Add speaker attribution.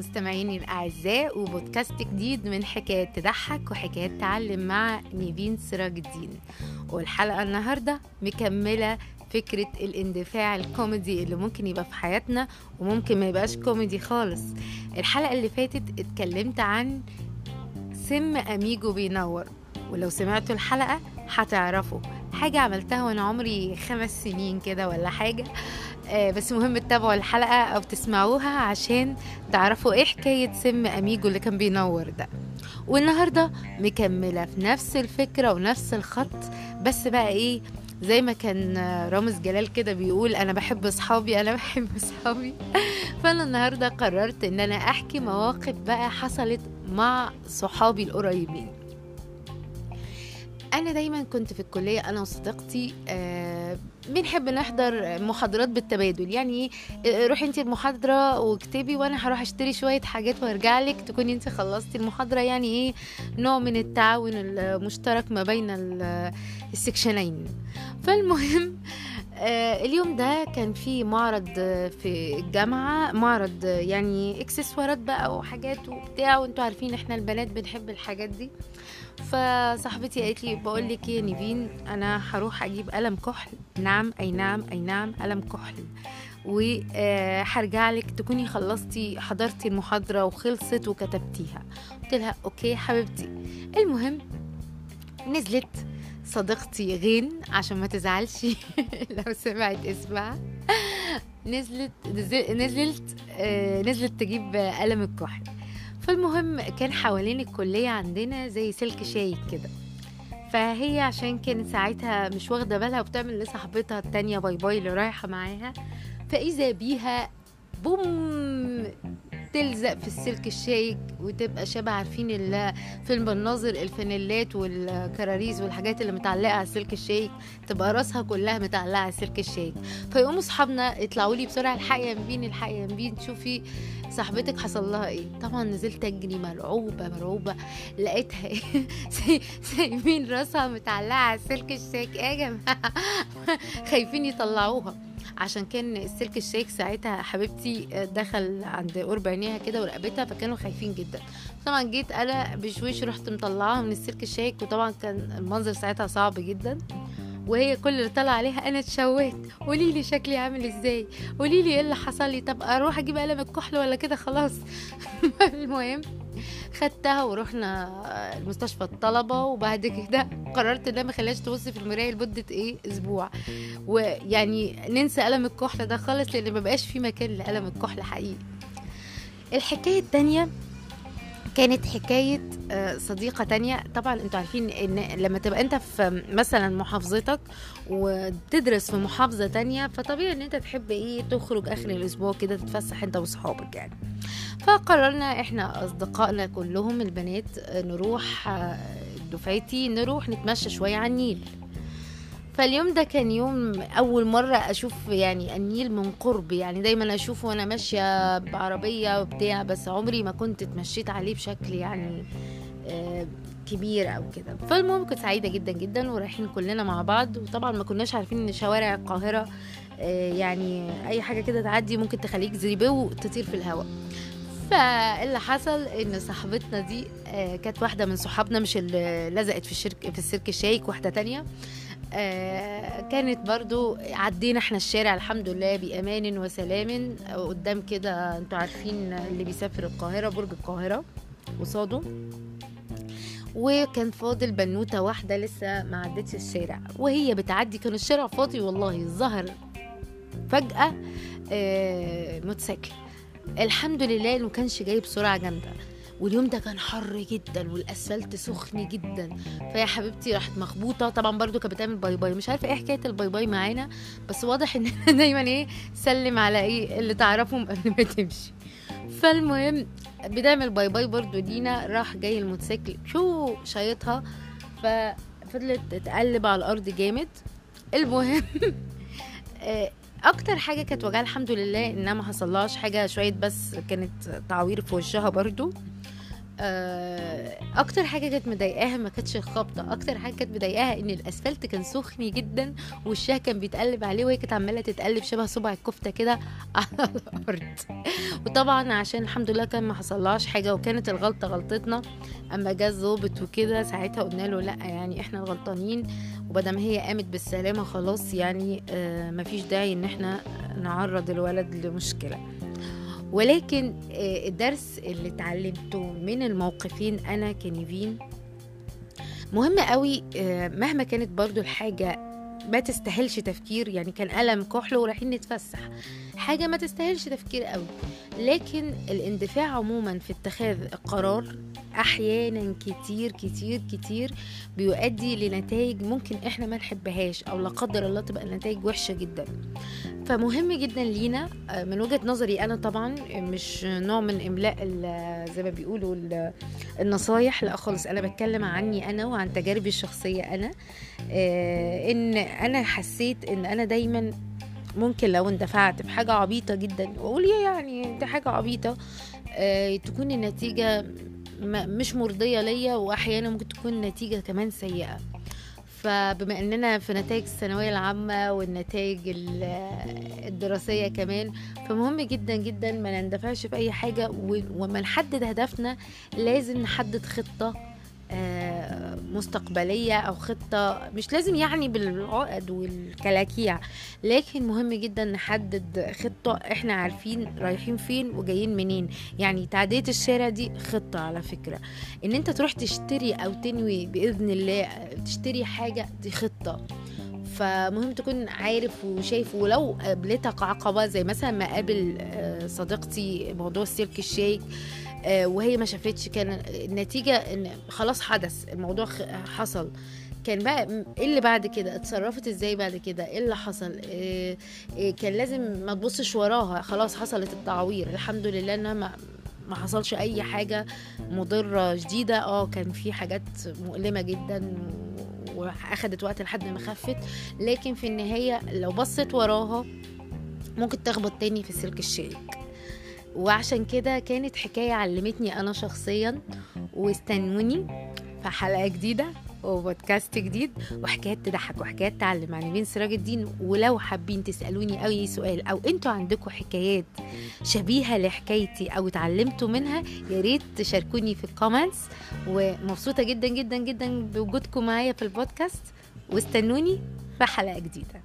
Speaker 1: مستمعيني الأعزاء وبودكاست جديد من حكايات تضحك وحكايات تعلم مع نيفين سراج الدين. والحلقة النهاردة مكملة فكرة الاندفاع الكوميدي اللي ممكن يبقى في حياتنا وممكن ما يبقاش كوميدي خالص. الحلقة اللي فاتت اتكلمت عن سم أميجو بينور. ولو سمعتوا الحلقة هتعرفوا. حاجة عملتها وأنا عمري خمس سنين كده ولا حاجة. بس مهم تتابعوا الحلقة أو تسمعوها عشان تعرفوا إيه حكاية سم أميجو اللي كان بينور ده. والنهاردة مكملة في نفس الفكرة ونفس الخط بس بقى إيه زي ما كان رامز جلال كده بيقول أنا بحب أصحابي أنا بحب أصحابي. فأنا النهارده قررت إن أنا أحكي مواقف بقى حصلت مع صحابي القريبين. أنا دايما كنت في الكلية أنا وصديقتي آه بنحب نحضر محاضرات بالتبادل. يعني إيه روحي انت المحاضرة واكتبي وأنا هروح أشتري شوية حاجات وأرجع لك تكوني انت خلصتي المحاضرة. يعني إيه؟ نوع من التعاون المشترك ما بين السكشنين. فالمهم آه اليوم ده كان في معرض في الجامعة معرض يعني إكسسوارات بقى وحاجات وبتاع. وأنتوا عارفين إحنا البنات بنحب الحاجات دي. فصاحبتي قالت لي بقول لك إيه يا نيفين أنا هروح أجيب قلم كحل. نعم أي نعم أي نعم قلم كحل. وهرجع لك تكوني خلصتي حضرتي المحاضرة وخلصت وكتبتيها. قلت لها أوكي حبيبتي. المهم نزلت صديقتي غين عشان ما تزعلش لو سمعت اسمها. نزلت نزلت آه نزلت تجيب قلم الكحل. فالمهم كان حوالين الكلية عندنا زي سلك شايك كده. فهي عشان كانت ساعتها مش واخدة بالها وبتعمل لصاحبتها التانية bye bye اللي رايحة معاها فإذا بيها بوم تلزق في السلك الشايك وتبقى شبه عارفين فيلم الناظر الفانيلات والكراريز والحاجات اللي متعلقة على السلك الشايك تبقى راسها كلها متعلقة على السلك الشايك فيقوموا أصحابنا يطلعوا لي بسرعة الحق يا مبين الحق يا مبين شوفي صاحبتك حصل لها إيه. طبعا نزلت أجري مرعوبة مرعوبة. لقيتها إيه؟ سايبين راسها متعلقة على السلك الشايك إيه يا جماعة؟ خايفين يطلعوها. عشان كان السلك الشيك ساعتها حبيبتي دخل عند قرب عينيها كده ورقبتها فكانوا خايفين جدا. طبعا جيت أنا بشويش رحت مطلعاها من السلك الشيك وطبعا كان المنظر ساعتها صعب جدا. وهي كل اللي طلع عليها أنا اتشوهت. قولي لي شكلي عامل إزاي؟ قولي لي إيه اللي حصل لي؟ طب أروح أجيب قلم الكحل ولا كده؟ خلاص. المهم خدتها ورحنا المستشفى الطلبة وبعد كده قررت إن أنا ما خليهاش تبص في المراية لمدة إيه؟ أسبوع. ويعني ننسى قلم الكحل ده خالص لأن ما بقاش في مكان لقلم الكحل حقيقي. الحكاية التانية كانت حكاية صديقة تانية. طبعا أنتوا عارفين إن لما تبقى أنت في مثلا محافظتك وتدرس في محافظة تانية فطبيعي إن أنت تحب إيه؟ تخرج آخر الأسبوع كده تتفسح أنت وأصحابك يعني. فقررنا إحنا أصدقائنا كلهم البنات نروح دفعتي نروح نتمشى شوية على النيل. فاليوم ده كان يوم أول مرة أشوف يعني النيل من قرب يعني دايما أشوفه وأنا ماشية بعربية وبتاع بس عمري ما كنت اتمشيت عليه بشكل يعني آه كبير أو كده. فالمهم كنت سعيدة جدا جدا ورايحين كلنا مع بعض. وطبعا ما كناش عارفين إن شوارع القاهرة آه يعني أي حاجة كده تعدي ممكن تخليك زريبة وتطير في الهواء. فاللي حصل إن صاحبتنا دي آه كانت واحدة من صحابنا مش اللي لزقت في الشرك في السلك الشايك واحدة تانية. آه كانت برضو عدينا إحنا الشارع الحمد لله بأمان وسلام قدام كده أنتوا عارفين اللي بيسافر القاهرة برج القاهرة قصاده. وكان فاضل بنوتة واحدة لسه ما عدتش الشارع. وهي بتعدي كان الشارع فاضي والله ظهر فجأة آه موتوسيكل الحمد لله إنه كانش جاي بسرعة جامدة. واليوم ده كان حر جدا والأسفلت سخن جدا. فيا حبيبتي راحت مخبوطة. طبعا برضو كانت بتعمل bye bye. مش عارفة إيه حكاية ال bye bye معانا بس واضح إن دايما إيه سلم على إيه اللي تعرفهم قبل ما تمشي. فالمهم بتعمل باي باي برضو. لينا راح جاي الموتوسيكل. شو؟ شايطها. ففضلت تقلب على الأرض جامد. المهم أكتر حاجة كانت وجعها الحمد لله إنها ما حصلهاش حاجة شوية بس كانت تعوير في وشها برضو. أكتر حاجة كانت مضايقاها ما كانتش الخبطه أكتر حاجة كانت مضايقاها إن الأسفلت كان سخن جدا وشها كان بيتقلب عليه وهي كانت عمالة تتقلب شبه صبع الكفتة كده على الأرض. وطبعا عشان الحمد لله كان ما حصلهاش حاجة وكانت الغلطة غلطتنا. أما جه الظابط وكده ساعتها قلنا له لأ يعني إحنا الغلطانين وبدل هي قامت بالسلامة خلاص يعني آه مفيش داعي إن إحنا نعرض الولد لمشكلة. ولكن آه، الدرس اللي اتعلمته من الموقفين أنا كنيفين مهم قوي آه، مهما كانت برضو الحاجة ما تستاهلش تفكير يعني كان ألم كحل ورايحين نتفسح. حاجة ما تستاهلش تفكير قوي. لكن الاندفاع عموما في اتخاذ القرار أحيانا كتير كتير كتير بيؤدي لنتائج ممكن إحنا ما نحبهاش أو لا قدر الله تبقى النتائج وحشة جدا. فمهم جدا لينا آه، من وجهة نظري أنا طبعا مش نوع من إملاء ال- زي ما بيقولوا ال- النصايح لا خالص. أنا بتكلم عني أنا وعن تجاربي الشخصية أنا آه، إن أنا حسيت إن أنا دايما ممكن لو اندفعت بحاجة عبيطة جدا وأقول يعني دي حاجة عبيطة آه، تكون النتيجة مش مرضية ليا واحيانا ممكن تكون النتيجه كمان سيئة. فبما إننا في نتائج الثانوية العامة والنتائج ال- الدراسية كمان فمهم جدا جدا ما نندفعش في أي حاجة وما نحدد هدفنا لازم نحدد خطة آه، مستقبلية أو خطة مش لازم يعني بالعقد والكلاكيع لكن مهم جدا نحدد خطة إحنا عارفين رايحين فين وجايين منين. يعني تعدية الشارع دي خطة على فكرة. إن أنت تروح تشتري أو تنوي بإذن الله تشتري حاجة دي خطة. فمهم تكون عارف وشايف. ولو قابلتك عقبة زي مثلا ما قابل آه، صديقتي موضوع السلك الشيك آه، وهي ما شافتش. كان النتيجة إن خلاص حدث الموضوع حصل. كان بقى إيه اللي بعد كده؟ اتصرفت إزاي بعد كده؟ إيه اللي حصل؟ إيه إيه كان لازم ما تبصش وراها. خلاص حصلت التعوير. الحمد لله إنها ما ما حصلش أي حاجة مضرة جديدة. آه كان في حاجات مؤلمة جدا وأخدت وقت لحد ما خفت. لكن في النهاية لو بصت وراها ممكن تخبط تاني في سلك الشيك وعشان كده كانت حكاية علمتني أنا شخصيا واستنوني في حلقة جديدة وبودكاست جديد وحكايات تضحك وحكايات تعلم. عن نيفين سراج الدين ولو حابين تسألوني أي سؤال أو أنتوا عندكم حكايات شبيهة لحكايتي أو اتعلمتوا منها يا ريت تشاركوني في ال comments ومبسوطة جدا جدا جدا بوجودكم معايا في البودكاست. واستنوني في حلقة جديدة.